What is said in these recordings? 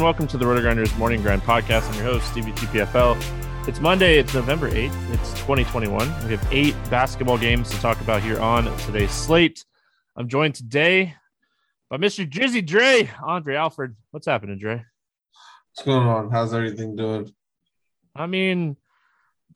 everyone. Welcome to the RotoGrinders Morning Grind Podcast. I'm your host, Stevie TPFL. It's Monday. It's November 8th. It's 2021. We have eight basketball games to talk about here on today's slate. I'm joined today by Mr. Drizzy Dre, Andre Alford. What's happening, Dre? What's going on? How's everything doing? I mean,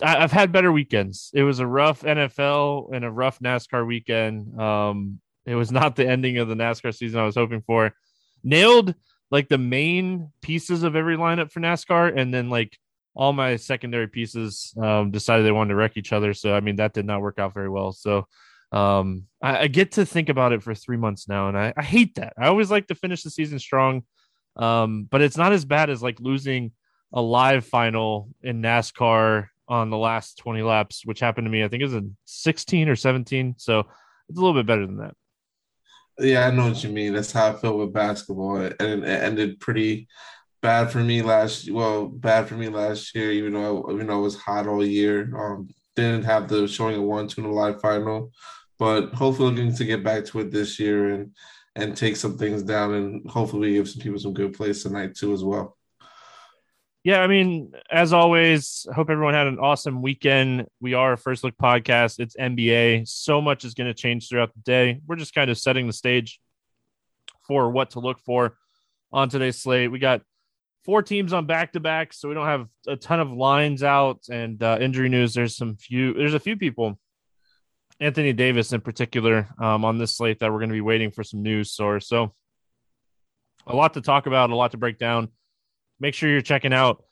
I, have had better weekends. It was a rough NFL and a rough NASCAR weekend. Um, it was not the ending of the NASCAR season I was hoping for. Nailed like the main pieces of every lineup for NASCAR, and then like all my secondary pieces um, decided they wanted to wreck each other. So I mean that did not work out very well. So um, I, I, get to think about it for three months now, and I, I, hate that. I always like to finish the season strong, um, but it's not as bad as like losing a live final in NASCAR on the last 20 laps, which happened to me. I think it was in 16 or 17. So it's a little bit better than that. Yeah, I know what you mean. That's how I felt with basketball, and it ended pretty bad for me last. Well, bad for me last year, even though even though it was hot all year. Um, didn't have the showing of one two in the live final, but hopefully looking to get back to it this year and and take some things down, and hopefully give some people some good plays tonight too as well yeah, I mean, as always, hope everyone had an awesome weekend. We are a first look podcast. It's NBA. So much is going to change throughout the day. We're just kind of setting the stage for what to look for on today's slate. We got four teams on back to back, so we don't have a ton of lines out and uh, injury news. There's some few. There's a few people, Anthony Davis in particular, um, on this slate that we're going to be waiting for some news source. So a lot to talk about, a lot to break down make sure you're checking out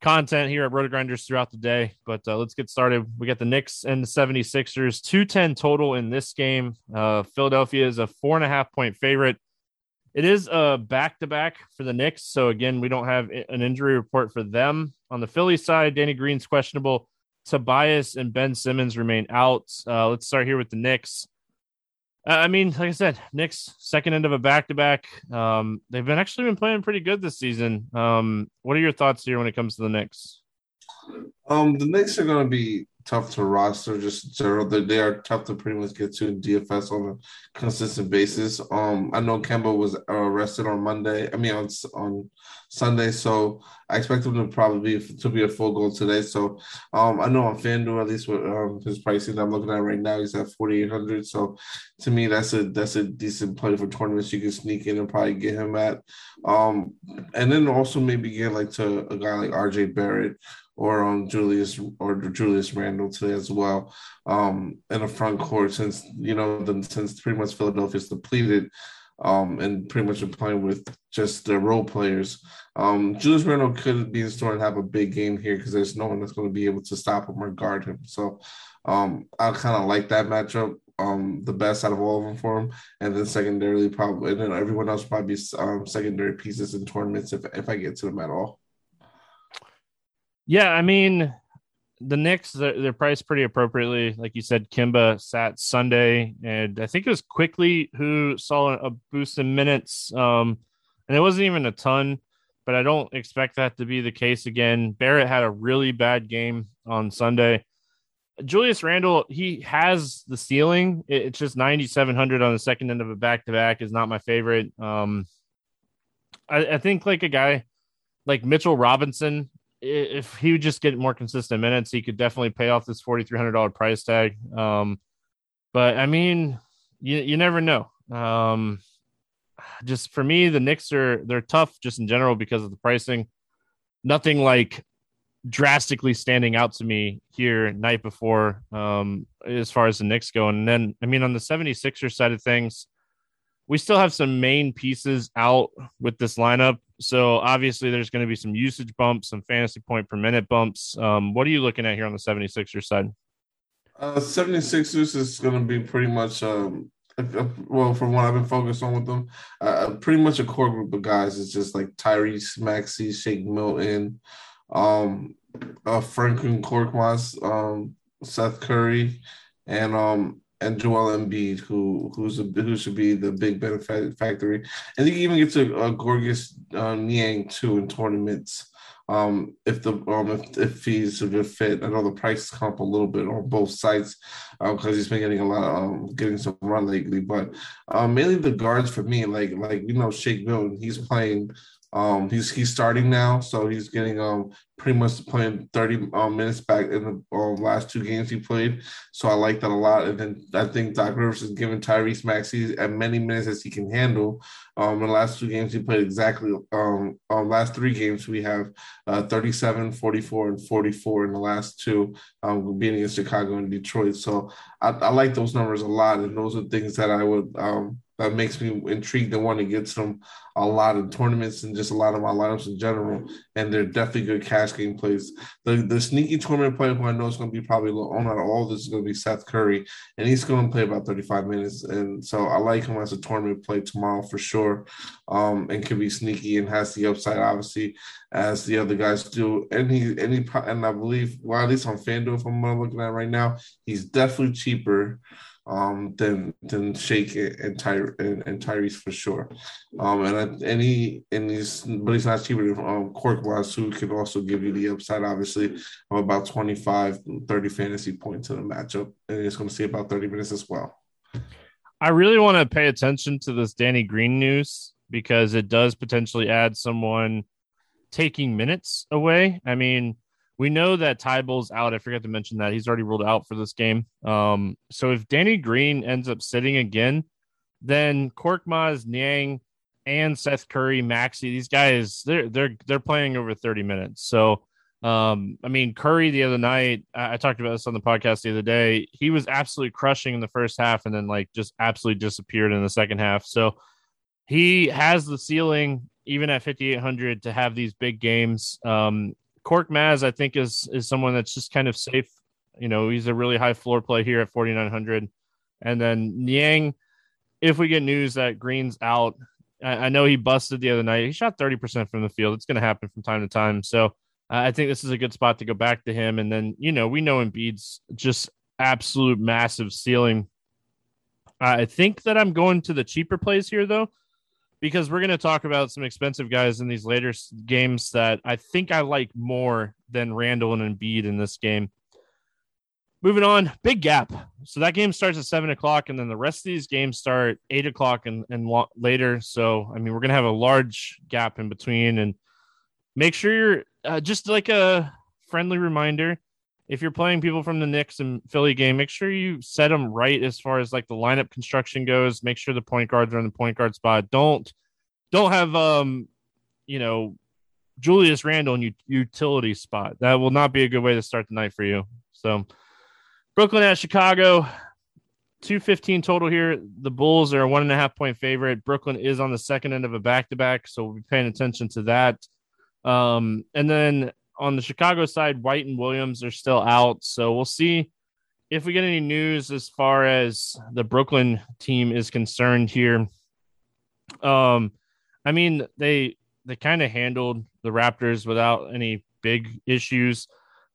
content here at RotoGrinders throughout the day. But uh, let's get started. We got the Knicks and the 76ers, 210 total in this game. Uh, Philadelphia is a four and a half point favorite. It is a back to back for the Knicks. So, again, we don't have an injury report for them. On the Philly side, Danny Green's questionable. Tobias and Ben Simmons remain out. Uh, let's start here with the Knicks. I mean, like I said, Knicks second end of a back to back. They've been actually been playing pretty good this season. Um, what are your thoughts here when it comes to the Knicks? Um, the Knicks are going to be tough to roster. Just in general, they are tough to pretty much get to in DFS on a consistent basis. Um, I know Kemba was arrested on Monday. I mean on on Sunday, so I expect him to probably be to be a full goal today. So um, I know on FanDuel at least with um, his pricing that I'm looking at right now, he's at 4,800. So to me, that's a that's a decent play for tournaments you can sneak in and probably get him at. Um, and then also maybe get like to a guy like RJ Barrett or on Julius or Julius Randle today as well um, in the front court since you know the, since pretty much Philadelphia's depleted um, and pretty much playing with just their role players. Um, Julius Randle could be in store and have a big game here because there's no one that's going to be able to stop him or guard him. So um, I kind of like that matchup. Um, the best out of all of them for him, and then secondarily, probably, and then everyone else probably um, secondary pieces in tournaments if if I get to them at all. Yeah, I mean, the Knicks they're, they're, priced pretty appropriately. Like you said, Kemba sat Sunday, and I think it was Quickley who saw a boost in minutes. Um, and it wasn't even a ton, but I don't expect that to be the case again. Barrett had a really bad game on Sunday. Julius Randle, he has the ceiling. It's just 9,700 on the second end of a back to back is not my favorite. Um, I, I think like a guy like Mitchell Robinson if he would just get more consistent minutes, he could definitely pay off this forty three hundred dollar price tag. Um, but I mean, you you never know. Um, just for me, the Knicks are they're tough just in general because of the pricing. Nothing like drastically standing out to me here night before um, as far as the Knicks go. And then I mean on the 76er side of things, we still have some main pieces out with this lineup. So obviously there's going to be some usage bumps, some fantasy point per minute bumps. Um, what are you looking at here on the 76ers side? Uh, 76ers is going to be pretty much, um, well, from what I've been focused on with them, uh, pretty much a core group of guys. It's just like Tyrese Maxey, Shake Milton, um, uh, Franklin Korkmaz, um, Seth Curry, and um, and Joel Embiid, who who's a, who should be the big benefactor. And you can even get to uh, Georges uh, Niang too in tournaments. Um, if the um, if, if he's a good fit, I know the price come up a little bit on both sides because um, he's been getting a lot, of, um, getting some run lately. But um, mainly the guards for me, like like you know, Shake Milton, he's playing Um, he's he's starting now, so he's getting um pretty much playing 30 um, minutes back in the um, last two games he played. So I like that a lot. And then I think Doc Rivers is giving Tyrese Maxey as many minutes as he can handle. Um, in the last two games he played exactly um, um last three games we have uh, 37, 44, and 44 in the last two, um, being against Chicago and Detroit. So I, I like those numbers a lot, and those are things that I would um that makes me intrigued and want to get some a lot of tournaments and just a lot of my lineups in general. And they're definitely good cash game plays. The the sneaky tournament player who I know is going to be probably on out all this is going to be Seth Curry, and he's going to play about 35 minutes. And so I like him as a tournament play tomorrow for sure. Um, and can be sneaky and has the upside obviously as the other guys do. And he and and I believe well at least on FanDuel, if I'm looking at right now, he's definitely cheaper um, than than Shake and Ty and, and Tyrese for sure. Um, and and he he's but he's not cheaper um, Korkmaz, who can also give you the upside, obviously, of about 25, 30 fantasy points in the matchup, and he's going to see about 30 minutes as well. I really want to pay attention to this Danny Green news because it does potentially add someone taking minutes away. I mean we know that Thybulle's out. I forgot to mention that he's already ruled out for this game. Um, so if Danny Green ends up sitting again, then Korkmaz, Niang, and Seth Curry, Maxey, these guys, they're they're they're playing over 30 minutes. So um, I mean, Curry the other night, I, I talked about this on the podcast the other day. He was absolutely crushing in the first half and then like just absolutely disappeared in the second half. So he has the ceiling even at 5800 to have these big games. Um, Korkmaz, I think, is is someone that's just kind of safe. You know, he's a really high floor play here at 4,900. And then Niang, if we get news that Green's out, I, I, know he busted the other night. He shot 30% from the field. It's going to happen from time to time. So uh, I think this is a good spot to go back to him. And then, you know, we know Embiid's just absolute massive ceiling. I think that I'm going to the cheaper plays here, though because we're going to talk about some expensive guys in these later games that I think I like more than Randle and Embiid in this game. Moving on, big gap. So that game starts at seven o'clock, and then the rest of these games start eight o'clock and, and later. So, I mean, we're going to have a large gap in between. And make sure you're uh, just like a friendly reminder if you're playing people from the Knicks and Philly game, make sure you set them right as far as like the lineup construction goes. Make sure the point guards are in the point guard spot. Don't don't have um you know Julius Randle in your utility spot. That will not be a good way to start the night for you. So Brooklyn at Chicago, 215 total here. The Bulls are a one and a half point favorite. Brooklyn is on the second end of a back to back, so we'll be paying attention to that. Um, and then on the Chicago side, White and Williams are still out. So we'll see if we get any news as far as the Brooklyn team is concerned here. Um, I mean, they they kind of handled the Raptors without any big issues,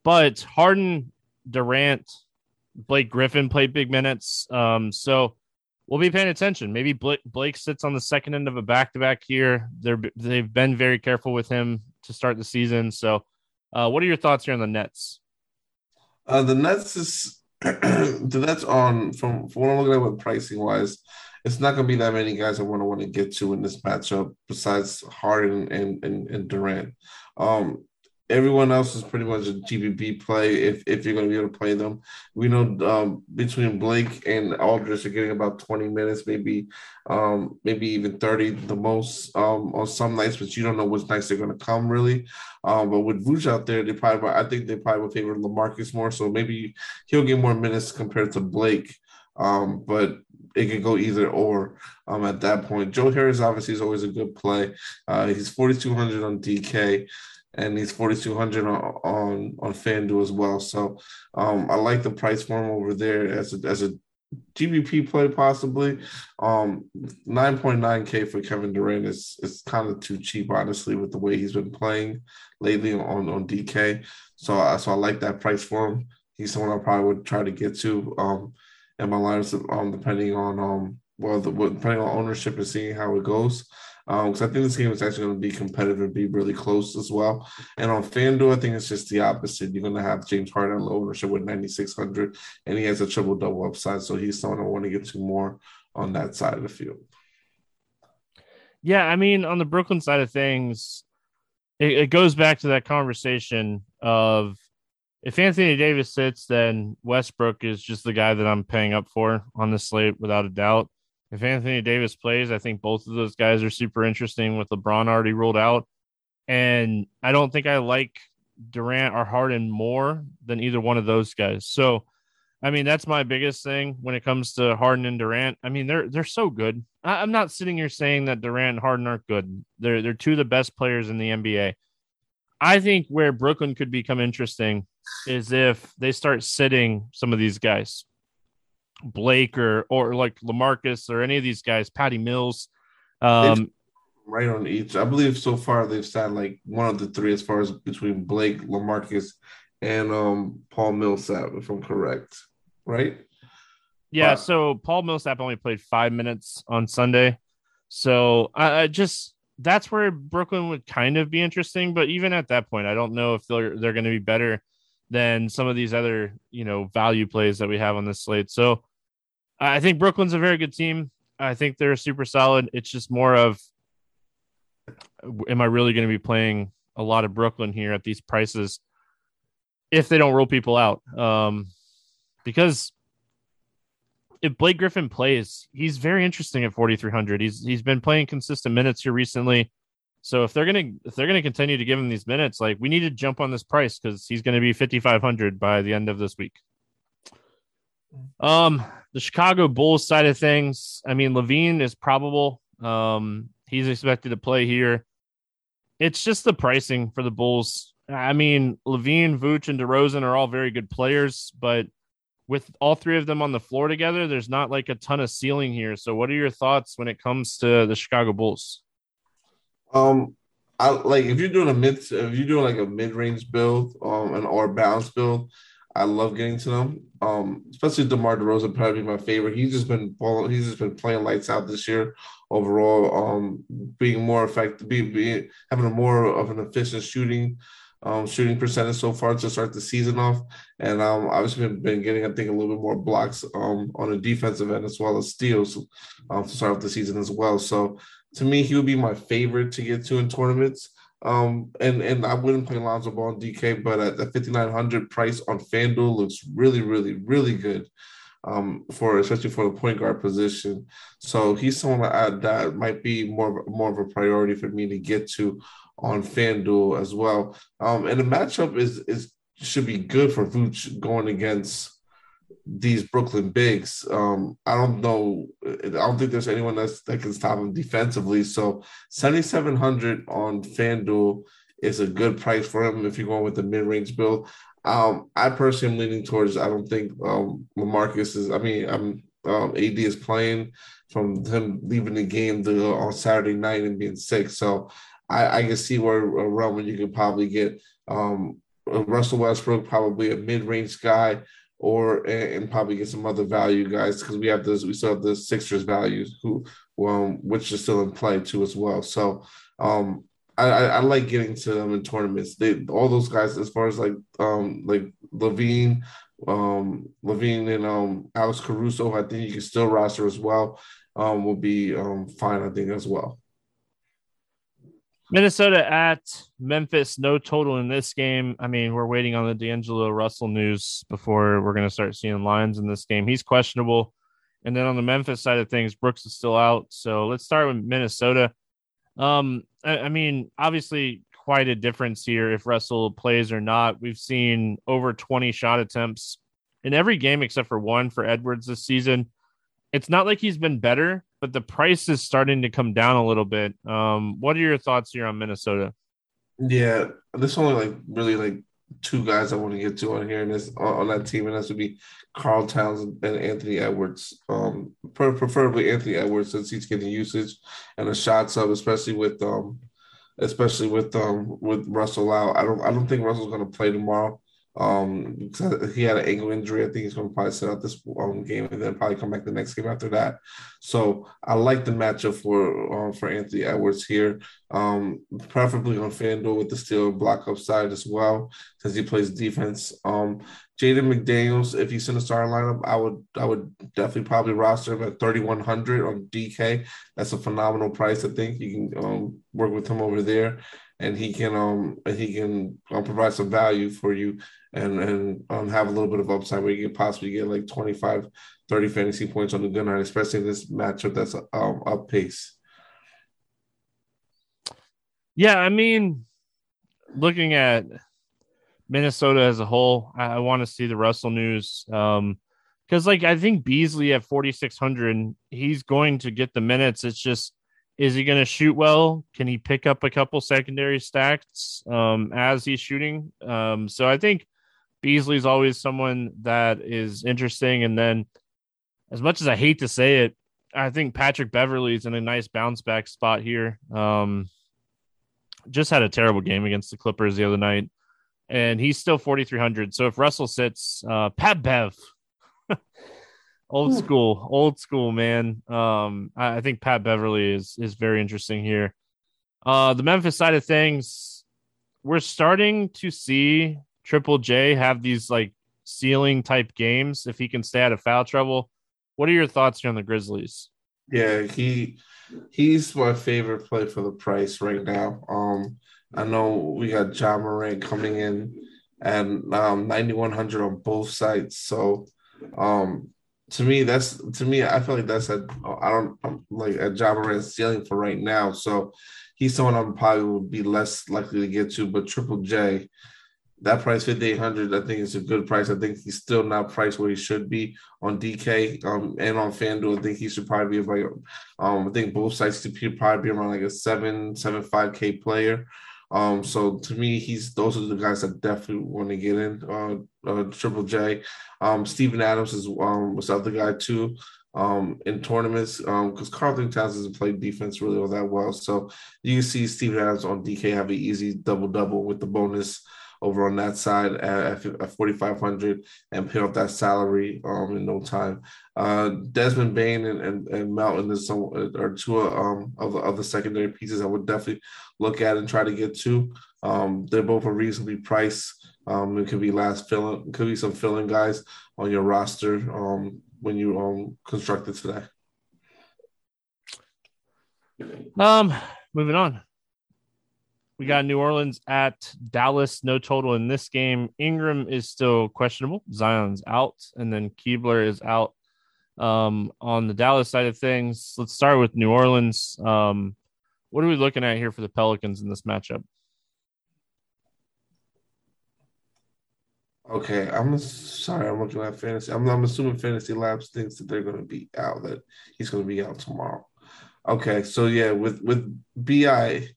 but Harden, Durant, Blake Griffin played big minutes. Um, so we'll be paying attention. Maybe Blake, sits on the second end of a back to back here. They're they've been very careful with him to start the season, so uh, what are your thoughts here on the Nets? Uh, the Nets is the Nets on from, from what I'm looking at with pricing wise, it's not going to be that many guys I want to want to get to in this matchup besides Harden and and, and Durant. Um, Everyone else is pretty much a GPP play if, if you're going to be able to play them. We know um, between Blake and Aldridge are getting about 20 minutes, maybe um, maybe even 30 the most um, on some nights, but you don't know which nights they're going to come really. Um, but with Vooch out there, they probably I think they probably would favor Lamarcus more, so maybe he'll get more minutes compared to Blake. Um, but it could go either or um, at that point. Joe Harris obviously is always a good play. Uh, he's 4,200 on DK and he's 4200 on, on on FanDuel as well. So um, I like the price for him over there as a as a GPP play possibly. Um, 9.9k for Kevin Durant is is kind of too cheap, honestly, with the way he's been playing lately on on DK. So I so I like that price for him. He's someone I probably would try to get to um in my lineups um depending on um well the, depending on ownership and seeing how it goes because um, I think this game is actually going to be competitive and be really close as well. And on FanDuel, I think it's just the opposite. You're going to have James Harden low ownership with 9,600, and he has a triple double upside. So he's someone I want to get to more on that side of the field. Yeah, I mean, on the Brooklyn side of things, it, it goes back to that conversation of if Anthony Davis sits, then Westbrook is just the guy that I'm paying up for on the slate without a doubt. If Anthony Davis plays, I think both of those guys are super interesting with LeBron already ruled out. And I don't think I like Durant or Harden more than either one of those guys. So, I mean, that's my biggest thing when it comes to Harden and Durant. I mean, they're they're so good. I, am not sitting here saying that Durant and Harden aren't good. They're they're two of the best players in the NBA. I think where Brooklyn could become interesting is if they start sitting some of these guys, Blake or or like Lamarcus or any of these guys, Patty Mills. Um, right on each. I believe so far they've sat like one of the three as far as between Blake, Lamarcus, and um Paul Millsap, if I'm correct. Right? Yeah, so Paul Millsap only played five minutes on Sunday. So I, I just that's where Brooklyn would kind of be interesting, but even at that point, I don't know if they're they're going to be better than some of these other you know value plays that we have on this slate. So I think Brooklyn's a very good team. I think they're super solid. It's just more of am I really going to be playing a lot of Brooklyn here at these prices if they don't rule people out? Um, because if Blake Griffin plays, he's very interesting at 4300. He's he's been playing consistent minutes here recently. So if they're gonna if they're gonna continue to give him these minutes, like we need to jump on this price because he's gonna be 5500 by the end of this week. Um, the Chicago Bulls side of things, I mean, LaVine is probable. Um, he's expected to play here. It's just the pricing for the Bulls. I mean, LaVine, Vooch, and DeRozan are all very good players, but with all three of them on the floor together, there's not like a ton of ceiling here. So, what are your thoughts when it comes to the Chicago Bulls? Um, I like if you're doing a mid, if you're doing like a mid range build, um, an or balance build, I love getting to them. Um, especially DeMar DeRozan probably my favorite. He's just been balling, he's just been playing lights out this year overall. Um, being more effective, being, having a more of an efficient shooting um, shooting percentage so far to start the season off. And um, obviously been, been getting, I think, a little bit more blocks um, on the defensive end as well as steals um, to start off the season as well. So to me, he would be my favorite to get to in tournaments. Um, and and I wouldn't play Lonzo Ball and DK, but at the 5900 price on FanDuel looks really, really, really good. Um, for especially for the point guard position, so he's someone that, that might be more more of a priority for me to get to on FanDuel as well. Um, and the matchup is is should be good for Vooch going against these Brooklyn bigs. Um, I don't know. I don't think there's anyone that's that can stop him defensively. So 7,700 on FanDuel is a good price for him if you're going with the mid range build. Um, I personally am leaning towards. I don't think um, Lamarcus is. I mean, I'm um, AD is playing from him leaving the game to, on Saturday night and being sick. So I, I can see where a when you could probably get um, Russell Westbrook, probably a mid-range guy, or and probably get some other value guys because we have this. We still have the Sixers values who, um, which is still in play too as well. So um, I, I, like getting to them in tournaments. They all those guys as far as like um like LaVine, um LaVine and um Alex Caruso. I think you can still roster as well. Um, will be um fine. I think as well. Minnesota at Memphis, no total in this game. I mean, we're waiting on the D'Angelo Russell news before we're going to start seeing lines in this game. He's questionable. And then on the Memphis side of things, Brooks is still out. So let's start with Minnesota. Um, I, I mean, obviously, quite a difference here if Russell plays or not. We've seen over 20 shot attempts in every game except for one for Edwards this season. It's not like he's been better, but the price is starting to come down a little bit. Um, what are your thoughts here on Minnesota? Yeah, there's only like really like two guys I want to get to on here, and this on, that team, and that's would be Karl Towns and Anthony Edwards. Um, preferably Anthony Edwards since he's getting usage and the shots up, especially with um, especially with um with Russell out. I don't I don't think Russell's going to play tomorrow. Um, he had an ankle injury. I think he's going to probably sit out this um, game and then probably come back the next game after that. So I like the matchup for um, for Anthony Edwards here. Um, preferably on FanDuel with the steel block upside as well, since he plays defense. Um, Jaden McDaniels, if he's in the starting lineup, I would I would definitely probably roster him at 3100 on DK. That's a phenomenal price. I think you can um, work with him over there and he can um he can um, provide some value for you and and um, have a little bit of upside where you can possibly get like 25 30 fantasy points on the good night especially in this matchup that's um up pace. Yeah i mean looking at minnesota as a whole i, I want to see the russell news um because like i think beasley at 4600 he's going to get the minutes. It's just is he going to shoot well? Can he pick up a couple secondary stacks um, as he's shooting? Um, so I think Beasley's always someone that is interesting. And then, as much as I hate to say it, I think Patrick Beverley's in a nice bounce back spot here. Um, just had a terrible game against the Clippers the other night, and he's still 4,300. So if Russell sits, uh, Pat Bev. old school, old school, man. Um, I, I, think Pat Beverley is is very interesting here. Uh, the Memphis side of things, we're starting to see Triple J have these like ceiling type games if he can stay out of foul trouble. What are your thoughts here on the Grizzlies? Yeah, he he's my favorite play for the price right now. Um, I know we got Ja Morant coming in and um 9100 on both sides, so um to me, that's to me. I feel like that's a I don't I'm like a Ja Morant's ceiling for right now. So he's someone I'm probably would be less likely to get to. But Triple J, that price fifty eight hundred, I think is a good price. I think he's still not priced where he should be on DK um, and on FanDuel. I think he should probably be about. Um, I think both sites could probably be around like a seven seven five k player. Um, so to me, he's those are the guys that definitely want to get in. Uh, uh, Triple J, um, Steven Adams is um was the guy too. Um, in tournaments, um, because Karl-Anthony Towns doesn't play defense really all that well. So you see Steven Adams on DK have an easy double double with the bonus over on that side at, at 4,500 and pay off that salary um, in no time. Uh, Desmond Bane and, and, and Melton is some, are two um, of, the, of the secondary pieces I would definitely look at and try to get to. Um, they're both a reasonably priced. Um, it could be last filling, could be some filling guys on your roster um, when you um, construct it today. Um, moving on. We got New Orleans at Dallas, no total in this game. Ingram is still questionable. Zion's out, and then Kleber is out. Um, on the Dallas side of things, let's start with New Orleans. Um, what are we looking at here for the Pelicans in this matchup? Okay, I'm sorry. I'm looking at fantasy. I'm, I'm assuming Fantasy Labs thinks that they're going to be out. That he's going to be out tomorrow. Okay, so yeah, with with Bi,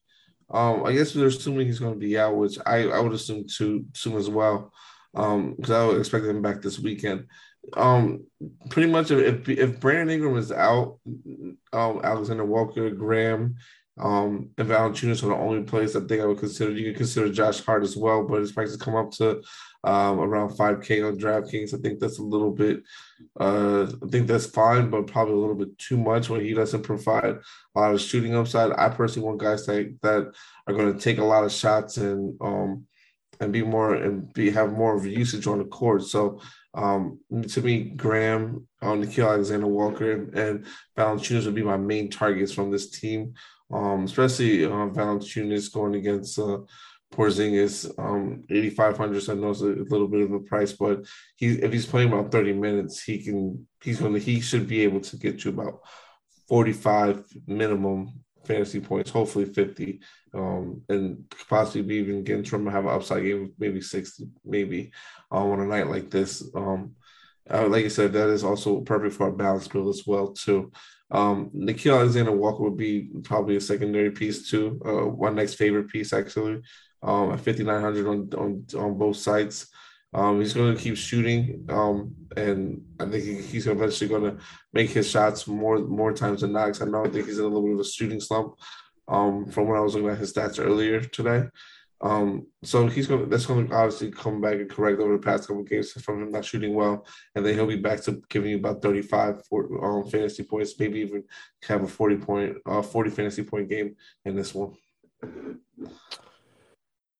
um, I guess they're assuming he's going to be out, which I, I would assume too soon as well, um, because I would expect him back this weekend. Um, pretty much if if Brandon Ingram is out, um, Alexander Walker, Graham, um, and Valanciunas are the only players I think I would consider. You can consider Josh Hart as well, but his prices come up to um, around 5K on DraftKings. I think that's a little bit, uh, I think that's fine, but probably a little bit too much when he doesn't provide a lot of shooting upside. I personally want guys that, that are going to take a lot of shots and, um, and be more and be have more of usage on the court. So um, to me, Graham, um, Nickeil Alexander Walker, and, and Valanciunas would be my main targets from this team. Um, especially uh, Valanciunas going against uh, Porzingis, um, 8,500. So I know it's a, little bit of a price, but he if he's playing about 30 minutes, he can he's gonna he should be able to get to about 45 minimum fantasy points, hopefully 50, um, and possibly even get to have an upside game, maybe 60, maybe um, on a night like this. Um, uh, like I said, that is also perfect for a balance build as well too. Um, Nickeil Alexander Walker would be probably a secondary piece too. Uh, one next favorite piece actually um, at 5,900 on, on, on both sides. Um, he's going to keep shooting, um, and I think he, he's eventually going to make his shots more more times than not. I know I think he's in a little bit of a shooting slump um, from when I was looking at his stats earlier today. Um, so he's gonna that's gonna obviously come back and correct over the past couple games from him not shooting well, and then he'll be back to giving you about 35 for, um, fantasy points, maybe even have a 40 point uh 40 fantasy point game in this one.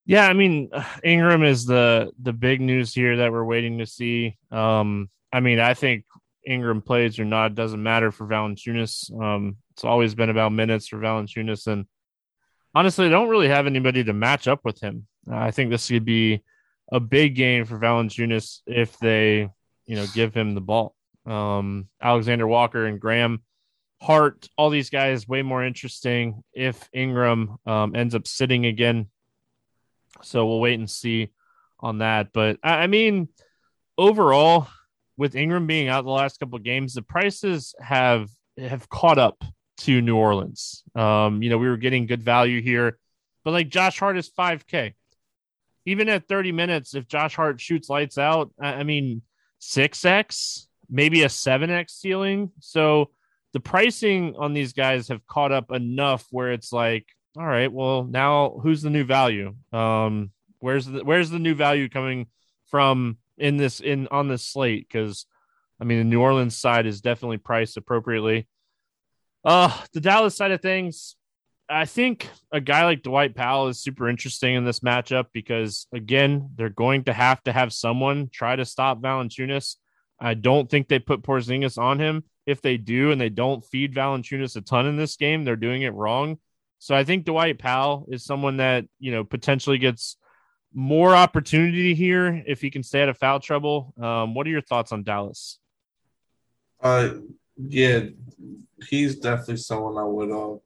Yeah, I mean Ingram is the the big news here that we're waiting to see. Um, I mean, I think Ingram plays or not doesn't matter for Valanciunas. Um, it's always been about minutes for Valanciunas, and honestly, I don't really have anybody to match up with him. Uh, I think this could be a big game for Valanciunas if they, you know, give him the ball. Um, Alexander Walker and Graham Hart, all these guys, way more interesting if Ingram um, ends up sitting again. So we'll wait and see on that. But I, mean, overall, with Ingram being out the last couple games, the prices have have caught up to New Orleans. Um, you know, we were getting good value here, but like Josh Hart is 5K. Even at 30 minutes, if Josh Hart shoots lights out, I mean, 6X, maybe a 7X ceiling. So the pricing on these guys have caught up enough where it's like, all right, well, now who's the new value? Um, where's the where's the new value coming from in this in on this slate? Because I mean, the New Orleans side is definitely priced appropriately. Uh, the Dallas side of things, I think a guy like Dwight Powell is super interesting in this matchup because again, they're going to have to have someone try to stop Valanciunas. I don't think they put Porzingis on him. If they do and they don't feed Valanciunas a ton in this game, they're doing it wrong. So I think Dwight Powell is someone that, you know, potentially gets more opportunity here if he can stay out of foul trouble. Um, what are your thoughts on Dallas? Uh, yeah, he's definitely someone I would uh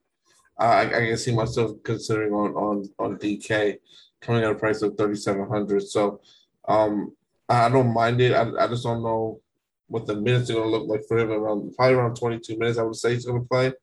I, I can see myself considering on on on DK coming at a price of thirty seven hundred. So um I don't mind it. I, I just don't know what the minutes are gonna look like for him around probably around twenty two minutes. I would say he's gonna play.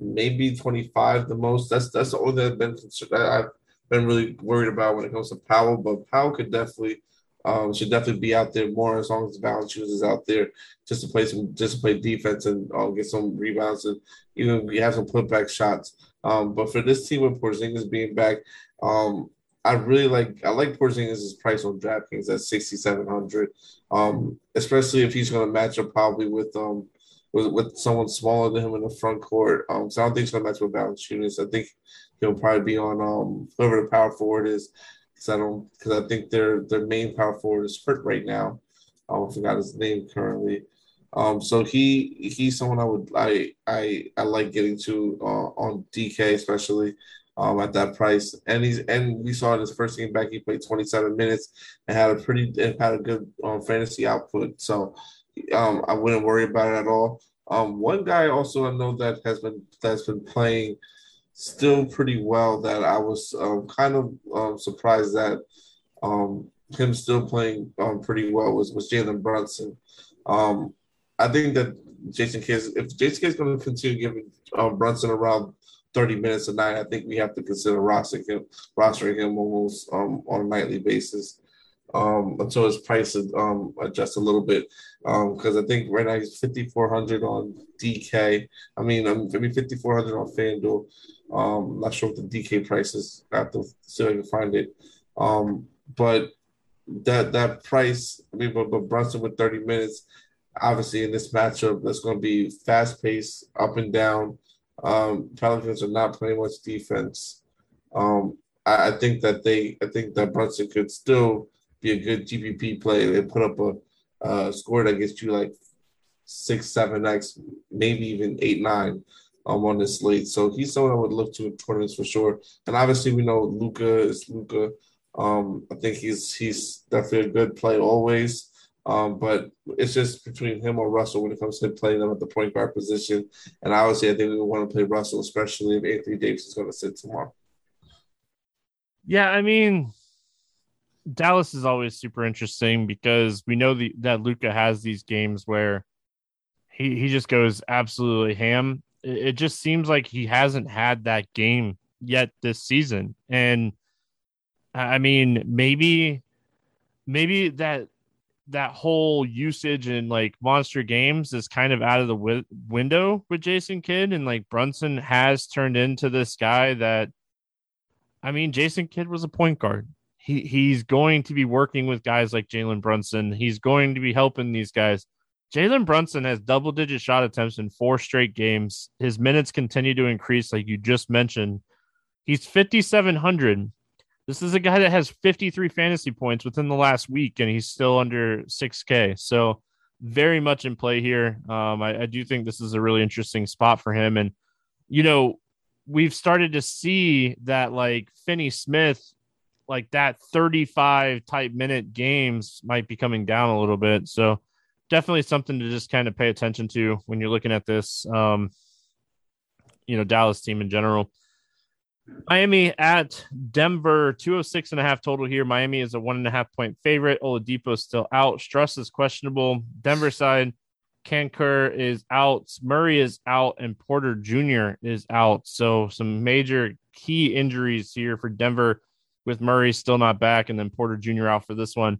Maybe twenty five the most. That's that's the only thing I've been concerned. I've been really worried about when it comes to Powell. But Powell could definitely um, should definitely be out there more as long as Valanciunas is out there just to play some just to play defense and uh, get some rebounds and even we have some putback shots. Um, but for this team with Porzingis being back, um, I really like I like Porzingis' price on DraftKings at sixty seven hundred, um, especially if he's going to match up probably with um with, with someone smaller than him in the front court. Um, so I don't think he's going to match with Valanciunas. I think he'll probably be on um whoever the power forward is because I don't because I think their their main power forward is hurt right now. I forgot his name currently. Um, so he he's someone I would I I I like getting to uh, on DK especially um, at that price. And he's and we saw in his first game back he played 27 minutes and had a pretty had a good um, fantasy output. So um, I wouldn't worry about it at all. Um, one guy also I know that has been that's been playing still pretty well that I was um, kind of um, surprised that um, him still playing um, pretty well was, was Jalen Brunson. Um, I think that Jason Kidd, if Jason Kidd is going to continue giving um, Brunson around 30 minutes a night, I think we have to consider rostering him, rostering him almost on a nightly basis um, until his price um, adjusts a little bit. Um because um, I think right now he's 5,400 on DK. I mean, um, I mean 5,400 on FanDuel. Um, not sure what the DK price is. I have to see if I can find it. Um, but that that price, I mean, but, but Brunson with 30 minutes, obviously in this matchup, that's going to be fast paced, up and down. Um, Pelicans are not playing much defense. Um, I, I think that they, I think that Brunson could still be a good GPP play They put up a score that gets you like six, seven X, maybe even eight, nine um, on this slate. So he's someone I would look to in tournaments for sure. And obviously we know Luka is Luka. Um, I think he's he's definitely a good play always. Um, but it's just between him or Russell when it comes to playing them at the point guard position. And obviously, I think we want to play Russell, especially if Anthony Davis is going to sit tomorrow. Yeah, I mean, Dallas is always super interesting because we know the, that Luka has these games where he, he just goes absolutely ham. It, it just seems like he hasn't had that game yet this season. And I mean, maybe, maybe that, that whole usage in like monster games is kind of out of the wi- window with Jason Kidd and like Brunson has turned into this guy that I mean, Jason Kidd was a point guard. He he's going to be working with guys like Jalen Brunson. He's going to be helping these guys. Jalen Brunson has double digit shot attempts in four straight games. His minutes continue to increase, like you just mentioned. He's 5,700. This is a guy that has 53 fantasy points within the last week, and he's still under 6K. So, very much in play here. Um, I, I do think this is a really interesting spot for him. And, you know, we've started to see that like Finney Smith, like that 35 type minute games might be coming down a little bit. So, definitely something to just kind of pay attention to when you're looking at this, um, you know, Dallas team in general. Miami at Denver, 206 and a half total here. Miami is a one and a half point favorite. Oladipo is still out. Strus is questionable. Denver side, Kanter is out. Murray is out. And Porter Jr. is out. So some major key injuries here for Denver with Murray still not back and then Porter Jr. out for this one.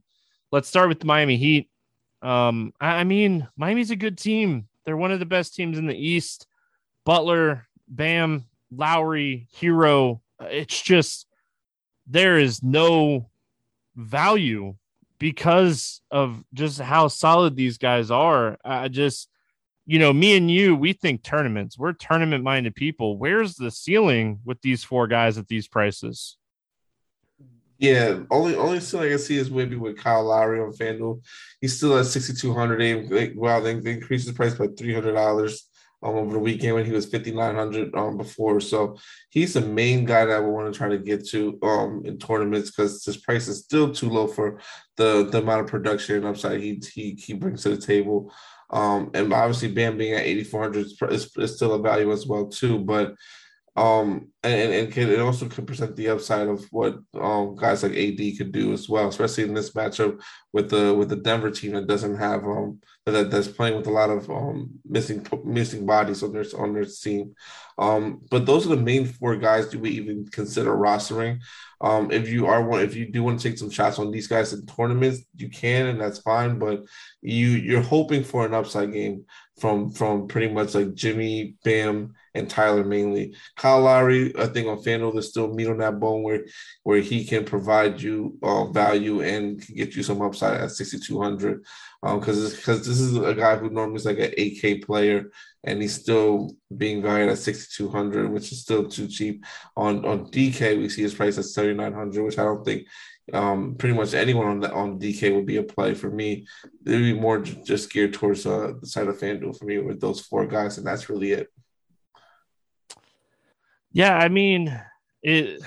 Let's start with the Miami Heat. Um, I mean, Miami's a good team. They're one of the best teams in the East. Butler, Bam, Lowry, Herro. It's just there is no value because of just how solid these guys are. I just, you know, me and you, we think tournaments. We're tournament minded people. Where's the ceiling with these four guys at these prices? Yeah, only only thing I can see is maybe with Kyle Lowry on FanDuel. He's still at sixty two hundred. Wow, they, they increased his price by three hundred dollars um, over the weekend when he was fifty nine hundred um before. So he's the main guy that I want to try to get to um in tournaments because his price is still too low for the the amount of production and upside he he he brings to the table. Um, and obviously Bam being at eighty four hundred is, is still a value as well too, but um, and, and can it also can present the upside of what um, guys like AD could do as well, especially in this matchup with the with the Denver team that doesn't have um that that's playing with a lot of um missing missing bodies on their on their team. Um, but those are the main four guys do we even consider rostering. Um, if you are one, if you do want to take some shots on these guys in tournaments, you can, and that's fine. But you you're hoping for an upside game from from pretty much like Jimmy, Bam, and Tyler mainly. Kyle Lowry, I think on FanDuel, there's still meat on that bone where where he can provide you uh, value and get you some upside at 6,200. Because um, because this is a guy who normally is like an 8K player and he's still being valued at 6,200, which is still too cheap. On on DK, we see his price at 7,900, which I don't think um, pretty much anyone on the on DK would be a play for me. It would be more just geared towards uh, the side of FanDuel for me with those four guys, and that's really it. Yeah, I mean, it.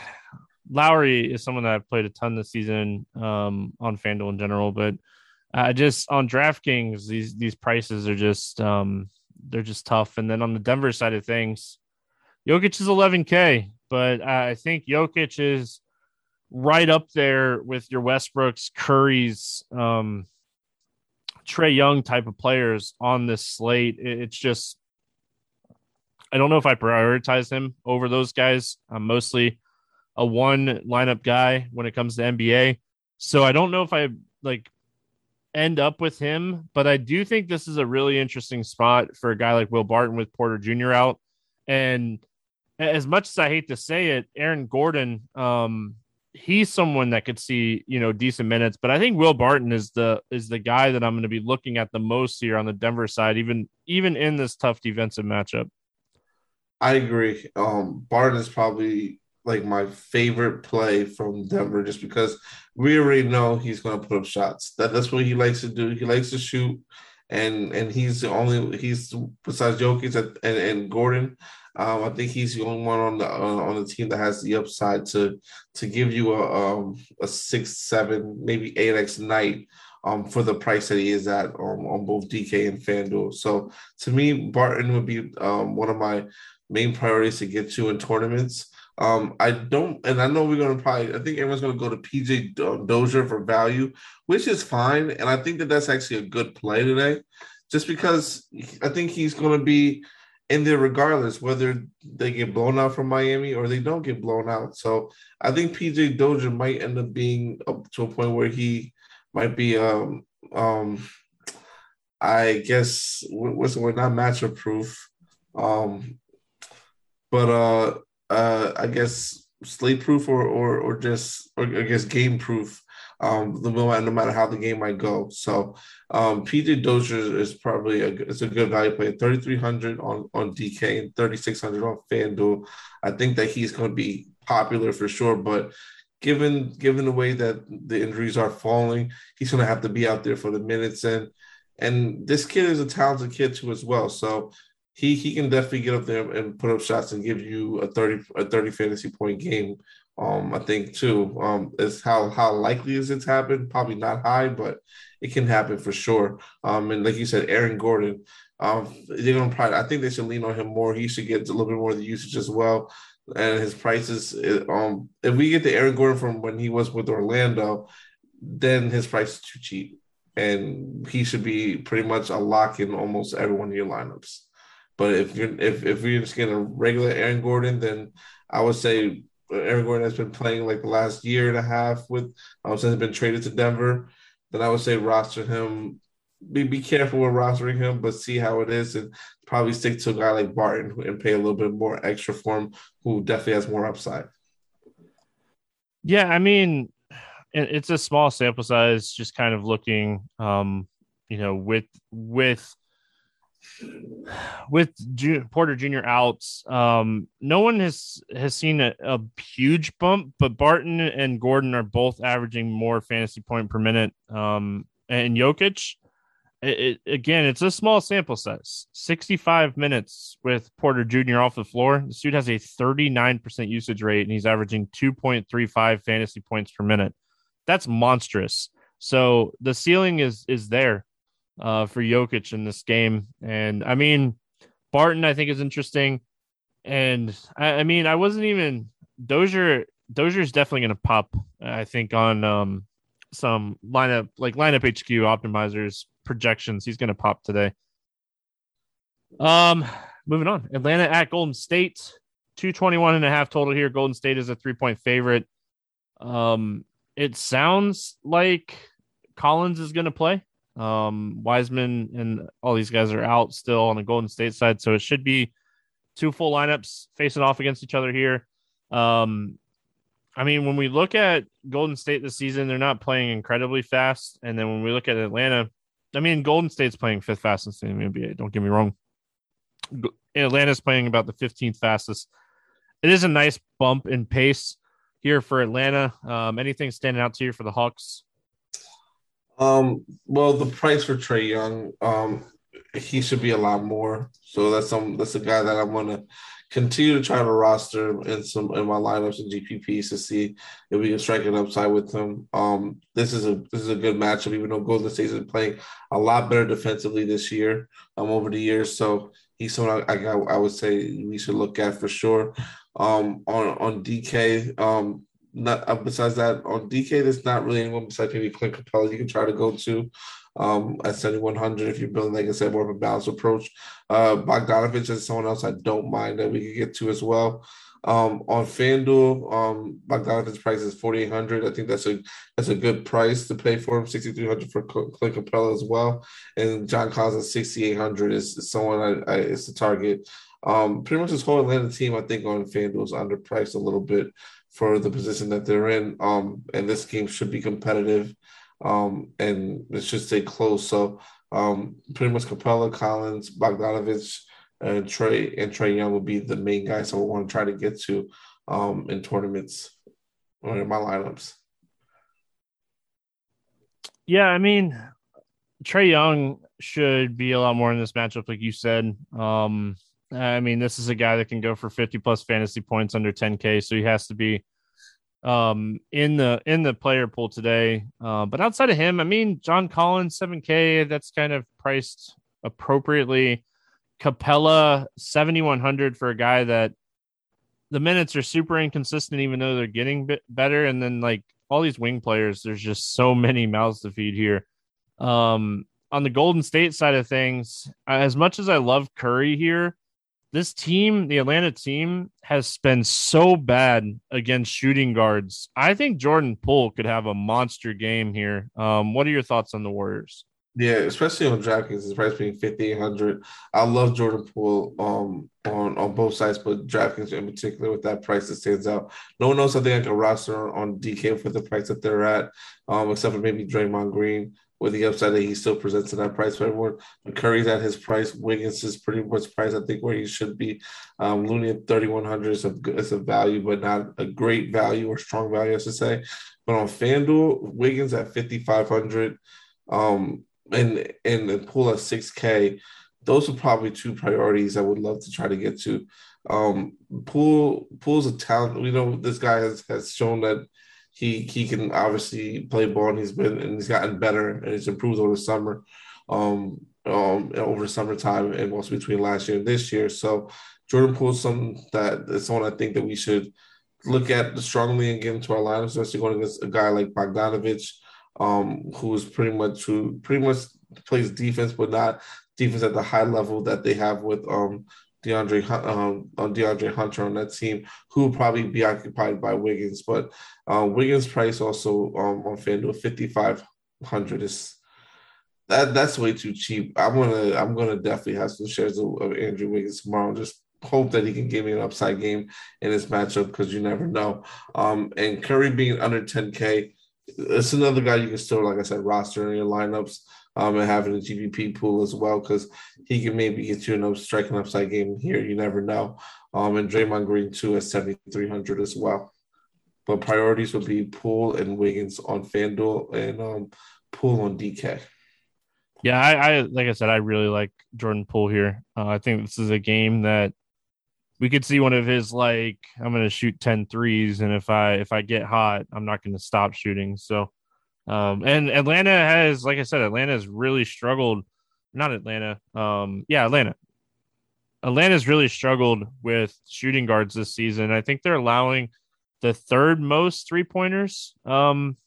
Lowry is someone that I've played a ton this season um, on FanDuel in general, but uh, just on DraftKings, these these prices are just um, they're just tough. And then on the Denver side of things, Jokic is 11K, but I think Jokic is right up there with your Westbrooks, Curry's, um, Trae Young type of players on this slate. It's just, I don't know if I prioritize him over those guys. I'm mostly a one lineup guy when it comes to NBA. So I don't know if I like end up with him, but I do think this is a really interesting spot for a guy like Will Barton with Porter Jr. out. And as much as I hate to say it, Aaron Gordon, um, he's someone that could see you know decent minutes. But I think Will Barton is the is the guy that I'm going to be looking at the most here on the Denver side, even even in this tough defensive matchup. I agree. Um, Barton is probably like my favorite play from Denver just because we already know he's going to put up shots. That that's what he likes to do. He likes to shoot, and and he's the only he's besides Jokic and, and, Gordon. Um, I think he's the only one on the uh, on the team that has the upside to to give you a um, a six, seven, maybe eight x night um, for the price that he is at um, on both DK and FanDuel. So to me, Barton would be um, one of my main priorities to get to in tournaments. Um, I don't, and I know we're going to probably, I think everyone's going to go to PJ Dozier for value, which is fine. And I think that that's actually a good play today, just because I think he's going to be in there regardless whether they get blown out from Miami or they don't get blown out. So I think PJ Dozier might end up being up to a point where he might be um um I guess what's the word not matchup proof. Um but uh uh I guess slate proof or or or just or I guess game proof. Um, no no matter how the game might go. So, um, PJ Dozier is probably a it's a good value play. Thirty three hundred on on DK and thirty six hundred on FanDuel. I think that he's going to be popular for sure, but given given the way that the injuries are falling, he's going to have to be out there for the minutes and and this kid is a talented kid too as well. So he he can definitely get up there and put up shots and give you a 30 a 30 fantasy point game. Um, I think too. Um, is how how likely is it to happen? Probably not high, but it can happen for sure. Um, and like you said, Aaron Gordon, um, they're gonna probably. I think they should lean on him more. He should get a little bit more of the usage as well. And his prices, um, if we get the Aaron Gordon from when he was with Orlando, then his price is too cheap, and he should be pretty much a lock in almost every one of your lineups. But if you're if if you're just getting a regular Aaron Gordon, then I would say Aaron Gordon has been playing like the last year and a half with um, since he's been traded to Denver. Then I would say roster him. Be be careful with rostering him, but see how it is, and probably stick to a guy like Barton and pay a little bit more extra for him, who definitely has more upside. Yeah, I mean, it's a small sample size. Just kind of looking, um, you know, with with with Ju- Porter Jr. out, um, no one has has seen a, a, huge bump, but Barton and Gordon are both averaging more fantasy point per minute. Um, and Jokic, it, it, again, it's a small sample size. Sixty five minutes with Porter Jr. off the floor. The dude has a thirty nine percent usage rate, and he's averaging two point three five fantasy points per minute. That's monstrous. So the ceiling is is there uh, for Jokic in this game. And I mean, Barton, I think is interesting. And I, I mean, I wasn't even Dozier. Dozier is definitely going to pop. I think on um, some lineup like lineup HQ optimizers projections. He's going to pop today. Um, moving on. Atlanta at Golden State, 221 and a half total here. Golden State is a three point favorite. Um, it sounds like Collins is going to play. Um, Wiseman and all these guys are out still on the Golden State side, so it should be two full lineups facing off against each other here. Um, I mean, when we look at Golden State this season, they're not playing incredibly fast, and then when we look at Atlanta, I mean, Golden State's playing fifth fastest in the NBA. Don't get me wrong. Atlanta's playing about the 15th fastest. It is a nice bump in pace here for Atlanta. Um, anything standing out to you for the Hawks? Um, well, the price for Trae Young, um, he should be a lot more. So that's some that's a guy that I want to continue to try to roster in some in my lineups and GPPs to see if we can strike an upside with him. Um, this is a this is a good matchup, even though Golden State is playing a lot better defensively this year, um, over the years. So he's someone I, I, I would say we should look at for sure. Um, on on DK, um, not uh, besides that on DK, there's not really anyone besides maybe Clint Capela you can try to go to um, at 7100 if you're building, like I said, more of a balanced approach. Uh, Bogdanovich is someone else I don't mind that we could get to as well. Um, on FanDuel, um, Bogdanovich's price is 4800 I think that's a that's a good price to pay for him. 6300 for Clint Capela as well, and John Collins at 6800 is, is someone I, I is the target. Um, pretty much this whole Atlanta team, I think, on FanDuel is underpriced a little bit for the position that they're in. Um, and this game should be competitive um, and it should stay close. So um, pretty much Capela, Collins, Bogdanovich, and Trey and Trae Young will be the main guys I want to try to get to um, in tournaments or in my lineups. Yeah, I mean, Trae Young should be a lot more in this matchup, like you said. Um, I mean, this is a guy that can go for 50 plus fantasy points under 10K, so he has to be um in the in the player pool today. Uh, but outside of him, I mean, John Collins 7K, that's kind of priced appropriately. Capela, 7100 for a guy that the minutes are super inconsistent, even though they're getting better. And then like all these wing players, there's just so many mouths to feed here. Um, on the Golden State side of things, as much as I love Curry here, this team, the Atlanta team, has been so bad against shooting guards. I think Jordan Poole could have a monster game here. Um, what are your thoughts on the Warriors? Yeah, especially on DraftKings, his price being fifty eight hundred. I love Jordan Poole um on on both sides, but DraftKings in particular with that price that stands out. No one else I think I can roster on DK for the price that they're at, um, except for maybe Draymond Green with the upside that he still presents at that price for everyone. But Curry's at his price. Wiggins is pretty much price, I think, where he should be. Um, Looney at 3,100 is a, is a value, but not a great value or strong value, I should say. But on FanDuel, Wiggins at 5,500. Um, and and the Poole at 6K, those are probably two priorities I would love to try to get to. Um, Poole Poole's a talent. We know this guy has has shown that he he can obviously play ball and he's been and he's gotten better and he's improved over the summer. Um, um, over summertime and also between last year and this year. So Jordan is something that is someone I think that we should look at strongly and get into our lineup, especially going against a guy like Bogdanovich um, who's pretty much who pretty much plays defense, but not defense at the high level that they have with um, DeAndre um, DeAndre Hunter on that team, who will probably be occupied by Wiggins. But uh, Wiggins' price also um, on FanDuel fifty five hundred is that that's way too cheap. I'm gonna I'm gonna definitely have some shares of, of Andrew Wiggins tomorrow. Just hope that he can give me an upside game in this matchup because you never know. Um, and Curry being under 10K, it's another guy you can still, like I said, roster in your lineups um, and having a GPP pool as well because he can maybe get you an up striking upside game here. You never know. Um, and Draymond Green too at seventy three hundred as well. But priorities would be Poole and Wiggins on FanDuel and um, Poole on DK. Yeah, I, I like I said, I really like Jordan Poole here. Uh, I think this is a game that we could see one of his like i'm going to shoot 10 threes and if i if i get hot i'm not going to stop shooting so um and atlanta has like i said atlanta has really struggled not atlanta um yeah atlanta. Atlanta's really struggled with shooting guards this season. I think they're allowing the third most three pointers um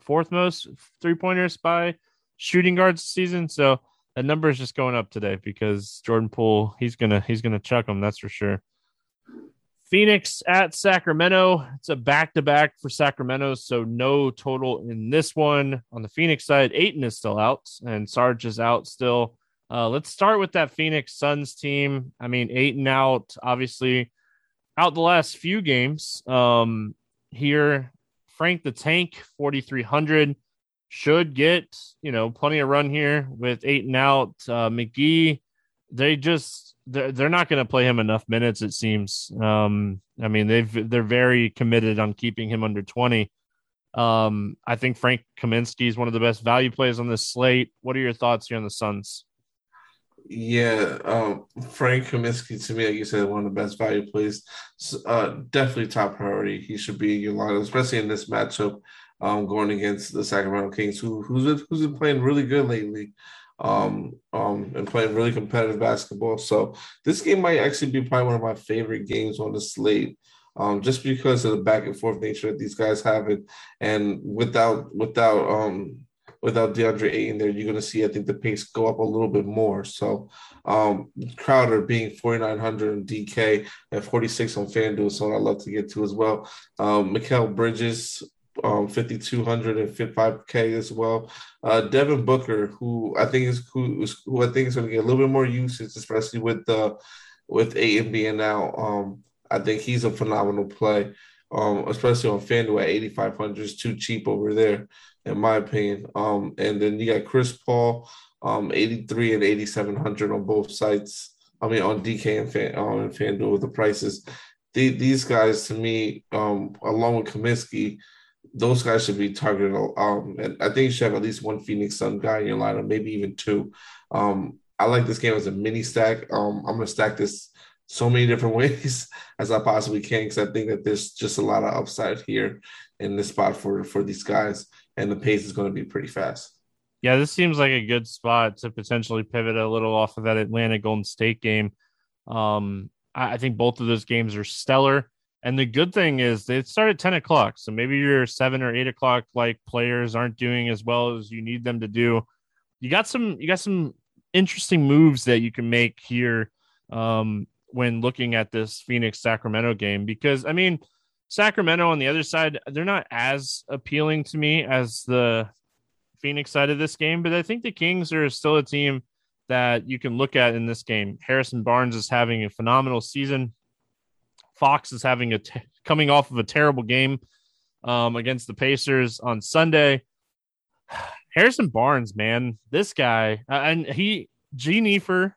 fourth most three pointers by shooting guards season. So that number is just going up today because Jordan Poole, he's gonna he's gonna chuck them, that's for sure. Phoenix at Sacramento. It's a back to back for Sacramento, so no total in this one. On the Phoenix side, Ayton is still out and Sarge is out still. Uh, let's start with that Phoenix Suns team. I mean, Ayton out, obviously, out the last few games. Um, here, Frank the Tank, 4,300, should get, you know, plenty of run here with Ayton out. Uh, McGee, they just they're, they're not going to play him enough minutes. It seems. Um, I mean, they've they're very committed on keeping him under twenty. Um, I think Frank Kaminsky is one of the best value plays on this slate. What are your thoughts here on the Suns? Yeah, um, Frank Kaminsky to me, like you said, one of the best value plays. Uh, definitely top priority. He should be in your lineup, especially in this matchup, um, going against the Sacramento Kings, who who's who's been playing really good lately um, um, and playing really competitive basketball. So this game might actually be probably one of my favorite games on the slate. Um, just because of the back and forth nature that these guys have it, and without without um without DeAndre Ayton there, you're gonna see I think the pace go up a little bit more. So um Crowder being 4,900 on DK and 46 on FanDuel, so I love to get to as well. Um Mikal Bridges um, 5255k as well. Uh, Devin Booker, who I think is who, who I think is going to get a little bit more usage, especially with the with Ayton being now. Um, I think he's a phenomenal play, um, especially on FanDuel at 8500 is too cheap over there, in my opinion. Um, and then you got Chris Paul, um, 83 and 8700 on both sites. I mean, on DK and Fan, um, and FanDuel the prices. The, these guys, to me, um, along with Kaminsky, those guys should be targeted. Um, and I think you should have at least one Phoenix Sun guy in your lineup, maybe even two. Um, I like this game as a mini stack. Um, I'm gonna stack this so many different ways as I possibly can because I think that there's just a lot of upside here in this spot for for these guys, and the pace is going to be pretty fast. Yeah, this seems like a good spot to potentially pivot a little off of that Atlanta Golden State game. Um, I, I think both of those games are stellar. And the good thing is they start at 10 o'clock. So maybe your seven or eight o'clock like players aren't doing as well as you need them to do. You got some you got some interesting moves that you can make here um, when looking at this Phoenix Sacramento game because I mean Sacramento on the other side, they're not as appealing to me as the Phoenix side of this game, but I think the Kings are still a team that you can look at in this game. Harrison Barnes is having a phenomenal season. Fox is having a t- coming off of a terrible game um, against the Pacers on Sunday. Harrison Barnes, man, this guy, uh, and he, G. Nefer,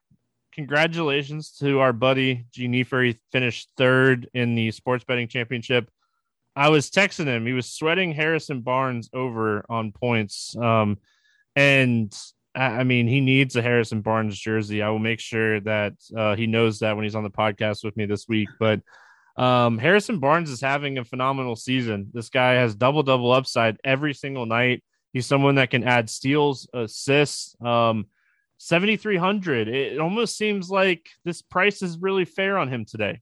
congratulations to our buddy G. Nefer. He finished third in the sports betting championship. I was texting him. He was sweating Harrison Barnes over on points. Um, and I mean, he needs a Harrison Barnes jersey. I will make sure that uh, he knows that when he's on the podcast with me this week. But um, Harrison Barnes is having a phenomenal season. This guy has double double upside every single night. He's someone that can add steals, assists. Um, 7,300. It almost seems like this price is really fair on him today.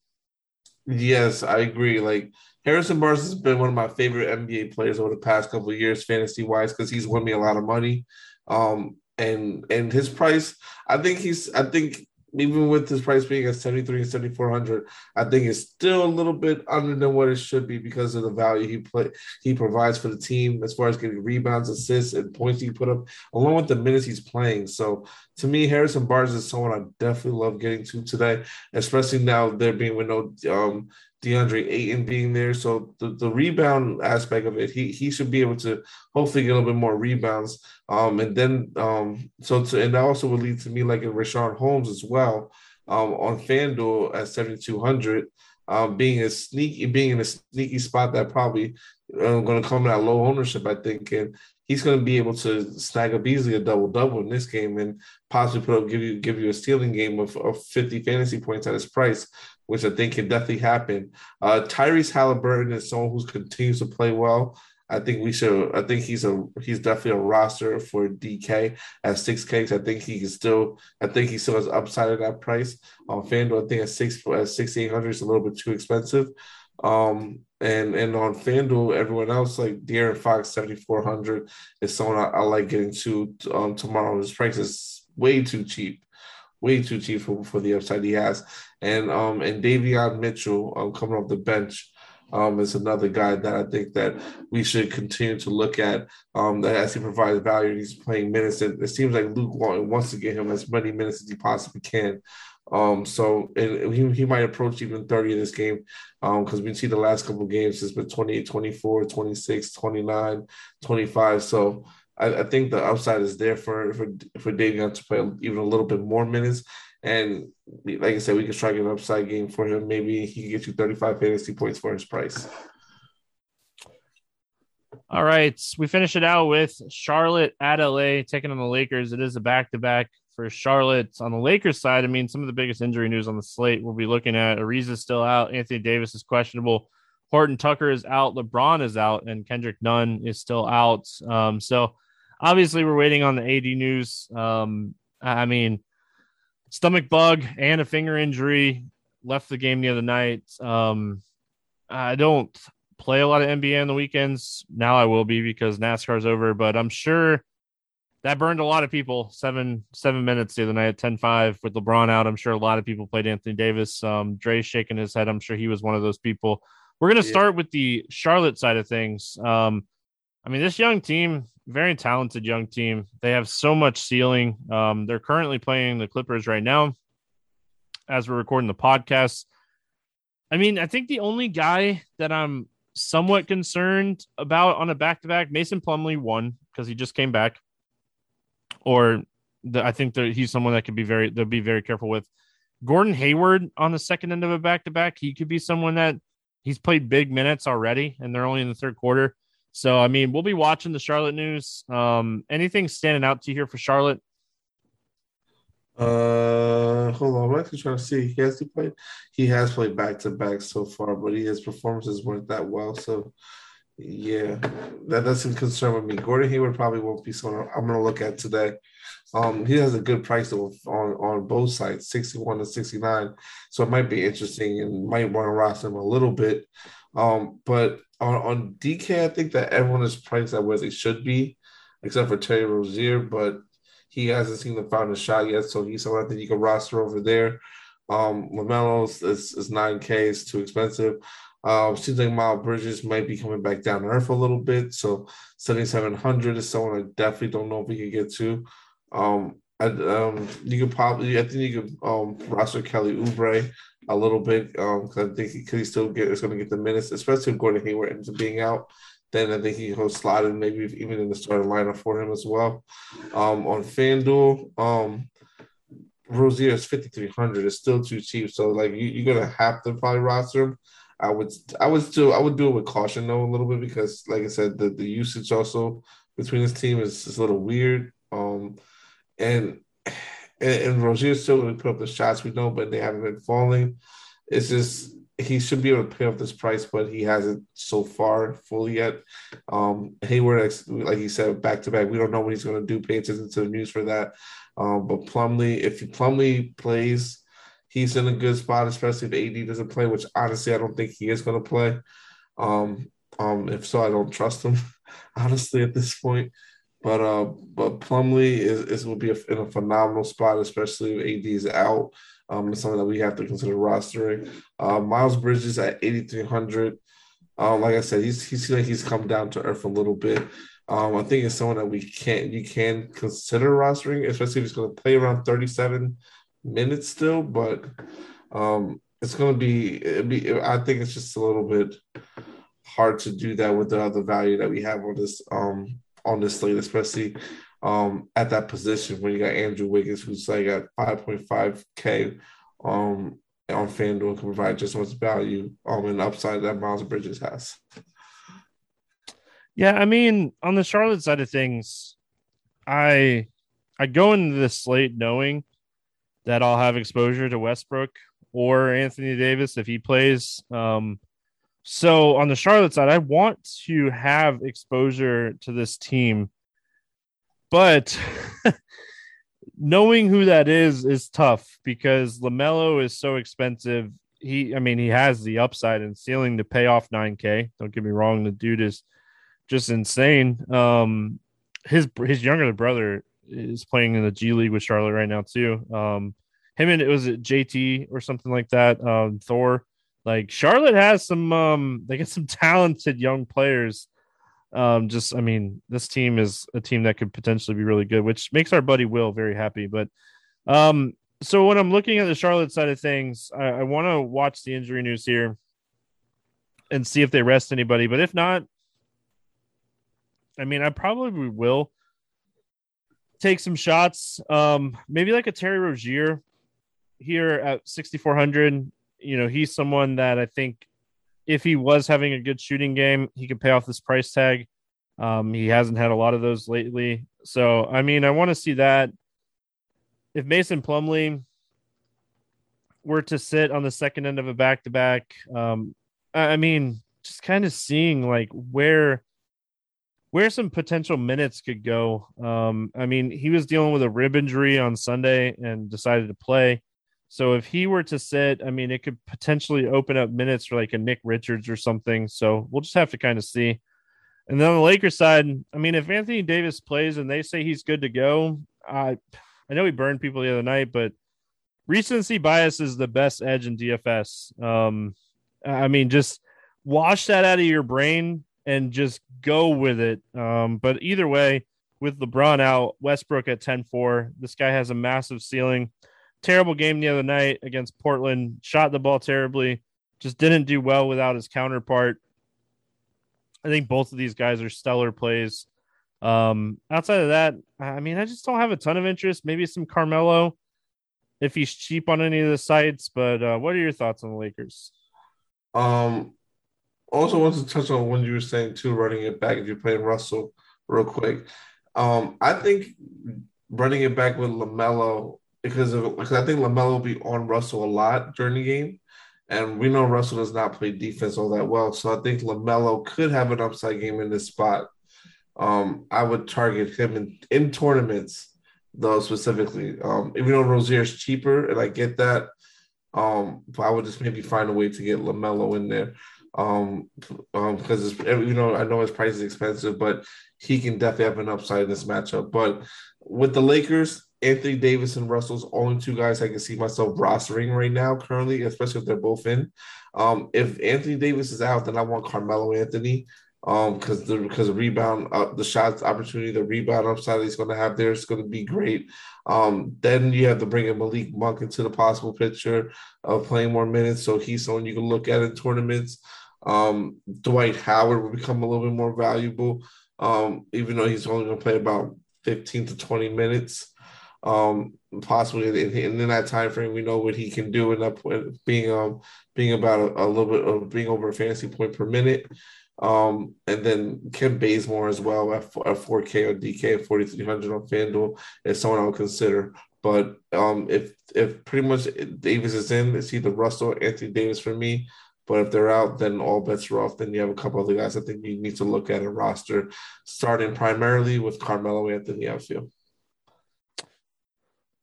Yes, I agree. Like Harrison Barnes has been one of my favorite NBA players over the past couple of years, fantasy wise, because he's won me a lot of money. Um, and and his price, I think he's, I think even with his price being at 73 and 7400 i think it's still a little bit under than what it should be because of the value he play he provides for the team as far as getting rebounds assists and points he put up along with the minutes he's playing. So to me harrison barnes is someone i definitely love getting to today especially now there being with no um, DeAndre Ayton being there. So the, the rebound aspect of it, he he should be able to hopefully get a little bit more rebounds. Um, and then um, so to, and that also would lead to me like in Richaun Holmes as well, um, on FanDuel at 7,200. Um, being a sneaky, being in a sneaky spot that probably uh, going to come at low ownership, I think, and he's going to be able to snag up easily a double double in this game and possibly put up give you give you a stealing game of, of 50 fantasy points at his price which I think can definitely happen. Uh, Tyrese Halliburton is someone who continues to play well. I think we should. I think he's a he's definitely a roster for DK at six Ks. I think he can still. I think he still has upside at that price on FanDuel. I think at six at six eight hundred is a little bit too expensive. Um, and and on FanDuel, everyone else like De'Aaron Fox seventy four hundred is someone I, I, like getting to um, tomorrow. His price is way too cheap way too cheap for, for the upside he has. And um and Davion Mitchell um, coming off the bench um, is another guy that I think that we should continue to look at um, that as he provides value. He's playing minutes, and it seems like Luke Walton wants to get him as many minutes as he possibly can. Um, so and he, he might approach even 30 in this game because um, we see the last couple games it's been 28, 24, 26, 29, 25. So I, I, think the upside is there for for for Davion to play even a little bit more minutes. And like I said, we can strike an upside game for him. Maybe he can get you 35 fantasy points for his price. All right. We finish it out with Charlotte at LA taking on the Lakers. It is a back to back for Charlotte. On the Lakers side, I mean, some of the biggest injury news on the slate we'll be looking at. Ariza's still out. Anthony Davis is questionable. Horton Tucker is out. LeBron is out. And Kendrick Nunn is still out. Um, so obviously we're waiting on the AD news. Um, I mean, stomach bug and a finger injury left the game the other night. Um, I don't play a lot of NBA on the weekends. Now I will be because NASCAR's over, but I'm sure that burned a lot of people. Seven seven minutes the other night at 10-5 with LeBron out. I'm sure a lot of people played Anthony Davis. Um, Dre's shaking his head. I'm sure he was one of those people. We're gonna start with the Charlotte side of things. Um, I mean, this young team, very talented young team. They have so much ceiling. Um, they're currently playing the Clippers right now as we're recording the podcast. I mean, I think the only guy that I'm somewhat concerned about on a back to back, Mason Plumlee won because he just came back. Or the, I think that he's someone that could be very, they'll be very careful with. Gordon Hayward on the second end of a back to back, he could be someone that he's played big minutes already and they're only in the third quarter. So, I mean, we'll be watching the Charlotte news. Um, anything standing out to you here for Charlotte? Uh, hold on. I'm actually trying to see. He has he played. He has played back to back so far, but he, his performances weren't that well. So, yeah, that doesn't concern with me. Gordon Hayward probably won't be someone I'm going to look at today. Um, he has a good price on on both sides, 61 to 69. So it might be interesting and might want to roster him a little bit. Um, but on, on DK, I think that everyone is priced at where they should be, except for Terry Rozier, but he hasn't seen the a shot yet, so he's someone I think you can roster over there. Um, LaMelo's is, is 9K, is too expensive. Uh, seems like Miles Bridges might be coming back down to earth a little bit. So 7,700 is someone I definitely don't know if we could get to. Um, I, um, you could probably, I think you could um, roster Kelly Oubre a little bit because um, I think he could still get is going to get the minutes, especially if Gordon Hayward ends up being out. Then I think he can slide in maybe even in the starting lineup for him as well. Um, on FanDuel, um, Rozier is 5,300. It's still too cheap. So like you, you're gonna have to probably roster him. I would I would still I would do it with caution though a little bit because like I said the, the usage also between this team is, is a little weird. Um and and, and still gonna put up the shots we know, but they haven't been falling. It's just he should be able to pay off this price, but he hasn't so far fully yet. Um, Hayward, like he said, back to back. We don't know what he's going to do. Pay attention to the news for that. Um, but Plumlee, if Plumlee plays, he's in a good spot, especially if AD doesn't play, which honestly I don't think he is going to play. Um, um, if so, I don't trust him honestly at this point. But uh, but Plumlee is, is will be a, in a phenomenal spot, especially if AD is out. Um, it's something that we have to consider rostering. Uh, Miles Bridges at 8,300. Um, like I said, he's he's like he's come down to earth a little bit. Um, I think it's someone that we can't you can consider rostering, especially if he's going to play around 37 minutes still. But um, it's going to be, be I think it's just a little bit hard to do that with the other value that we have on this um on this slate, especially um, at that position when you got Andrew Wiggins, who's like at 5.5K um, on FanDuel, can provide just much value um, and upside that Miles Bridges has. Yeah, I mean, on the Charlotte side of things, I I go into this slate knowing that I'll have exposure to Westbrook or Anthony Davis if he plays. Um, so on the Charlotte side, I want to have exposure to this team but knowing who that is is tough because LaMelo is so expensive. He, I mean, he has the upside and ceiling to pay off 9K. Don't get me wrong, the dude is just insane. Um, his his younger brother is playing in the G League with Charlotte right now too. Um, him and it was JT or something like that. Um, Thor, like Charlotte has some. Um, they get some talented young players um, just I mean, this team is a team that could potentially be really good, which makes our buddy Will very happy. But um, so when I'm looking at the Charlotte side of things, I, I want to watch the injury news here and see if they rest anybody. But if not, I mean, I probably will take some shots. Um, maybe like a Terry Rozier here at 6,400. You know, he's someone that I think if he was having a good shooting game, he could pay off this price tag. Um, he hasn't had a lot of those lately. So, I mean, I want to see that. If Mason Plumlee were to sit on the second end of a back to back, I mean, just kind of seeing like where where some potential minutes could go. Um, I mean, he was dealing with a rib injury on Sunday and decided to play. So if he were to sit, I mean, it could potentially open up minutes for like a Nick Richards or something. So we'll just have to kind of see. And then on the Lakers side, I mean, if Anthony Davis plays and they say he's good to go, I I know he burned people the other night, but recency bias is the best edge in DFS. Um, I mean, just wash that out of your brain and just go with it. Um, but either way, with LeBron out, Westbrook at 10 4, this guy has a massive ceiling terrible game the other night against Portland. Shot the ball terribly. Just didn't do well without his counterpart. I think both of these guys are stellar plays. Um, outside of that, I mean, I just don't have a ton of interest. Maybe some Carmelo if he's cheap on any of the sites. But uh, what are your thoughts on the Lakers? Um, also want to touch on when you were saying too, running it back if you're playing Russell real quick. Um, I think running it back with LaMelo because of because I think LaMelo will be on Russell a lot during the game, and we know Russell does not play defense all that well. So I think LaMelo could have an upside game in this spot. Um, I would target him in, in tournaments though specifically. Um, even though Rozier is cheaper, and I get that, um, I would just maybe find a way to get LaMelo in there. Um, um, because you know I know his price is expensive, but he can definitely have an upside in this matchup. But with the Lakers, Anthony Davis and Russell's only two guys I can see myself rostering right now, currently, especially if they're both in. Um, if Anthony Davis is out, then I want Carmelo Anthony. Um, because the because the rebound, uh, the shots opportunity, the rebound upside he's going to have there is going to be great. Um, then you have to bring in Malik Monk into the possible picture of playing more minutes, so he's someone you can look at in tournaments. Um, Dwight Howard will become a little bit more valuable, um, even though he's only going to play about 15 to 20 minutes. Um, possibly in, in, that time frame, we know what he can do in that being um being about a, a little bit of being over a fantasy point per minute. Um, and then Kent Bazemore as well at, at 4K or DK at 4,300 on FanDuel is someone I would consider. But um, if if pretty much Davis is in, it's either Russell Anthony Davis for me. But if they're out, then all bets are off. Then you have a couple other guys I think you need to look at a roster, starting primarily with Carmelo Anthony outfield.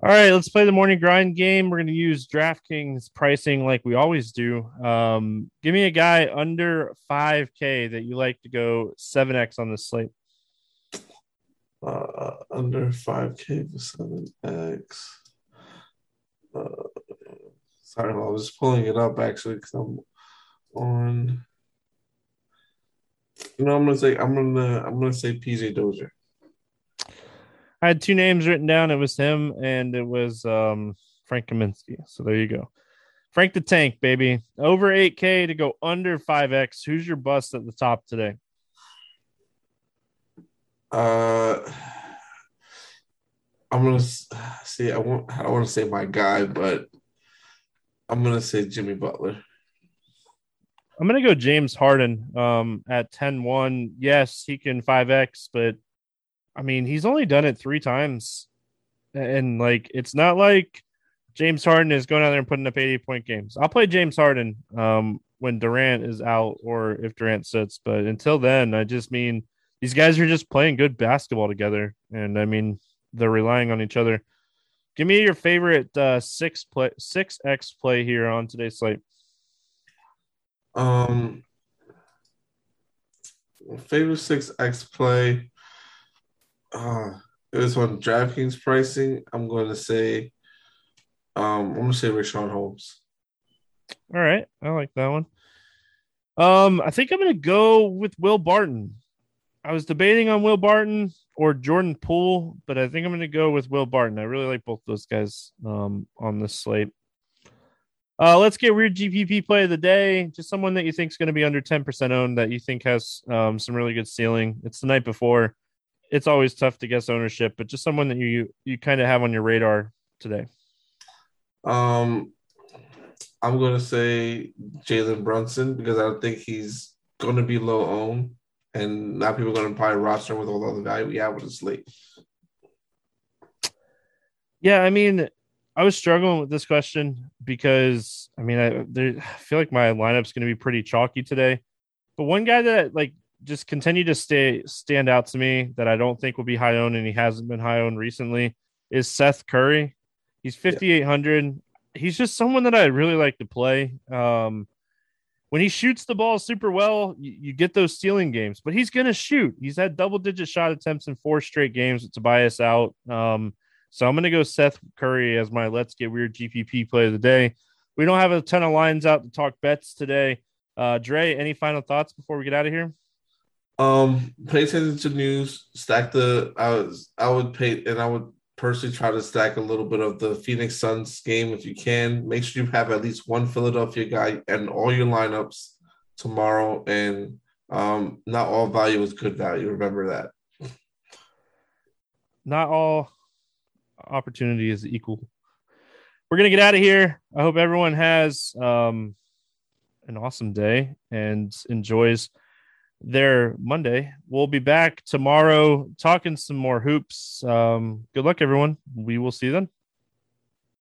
All right, let's play the morning grind game. We're going to use DraftKings pricing like we always do. Um, give me a guy under 5K that you like to go 7X on the slate. Uh, under 5K for 7X. Uh, sorry, I was pulling it up actually because I'm on. You know, I'm gonna say I'm gonna I'm gonna say PJ Dozier. I had two names written down. It was him and it was um, Frank Kaminsky. So there you go. Frank the Tank, baby. Over 8K to go under 5X. Who's your bust at the top today? Uh, I'm gonna see. I won't. I don't want to say my guy, but I'm gonna say Jimmy Butler. I'm gonna go James Harden um, at 10-1. Yes, he can 5X, but I mean, he's only done it three times. And like it's not like James Harden is going out there and putting up 80 point games. I'll play James Harden um, when Durant is out or if Durant sits, but until then, I just mean these guys are just playing good basketball together. And I mean, they're relying on each other. Give me your favorite uh, six play six X play here on today's slate. Um, favorite six X play. Uh, it was on DraftKings pricing. I'm going to say, um, I'm going to say Richaun Holmes. All right, I like that one. Um, I think I'm going to go with Will Barton. I was debating on Will Barton or Jordan Poole, but I think I'm going to go with Will Barton. I really like both those guys um, on this slate. Uh, let's get weird GPP play of the day. Just someone that you think is going to be under 10% owned that you think has um, some really good ceiling. It's the night before. It's always tough to guess ownership, but just someone that you you kind of have on your radar today. Um, I'm going to say Jalen Brunson because I don't think he's going to be low owned, and now people are going to probably roster with all the value we have with the slate. Yeah, I mean, I was struggling with this question because I mean, I, there, I feel like my lineup's going to be pretty chalky today. But one guy that like just continue to stay stand out to me that I don't think will be high owned and he hasn't been high owned recently is Seth Curry. He's 5800. Yeah. He's just someone that I really like to play. Um, when he shoots the ball super well, you, you get those stealing games, but he's going to shoot. He's had double digit shot attempts in four straight games with Tobias out. Um, so I'm going to go Seth Curry as my let's get weird GPP play of the day. We don't have a ton of lines out to talk bets today. Uh, Dre, any final thoughts before we get out of here? Um, pay attention to news. Stack the. I was. I would pay, and I would personally try to stack a little bit of the Phoenix Suns game if you can. Make sure you have at least one Philadelphia guy and all your lineups tomorrow. And um, not all value is good value. Remember that. Not all opportunity is equal. We're gonna get out of here. I hope everyone has um, an awesome day and enjoys their Monday. We'll be back tomorrow talking some more hoops. Um, good luck, everyone. We will see you then.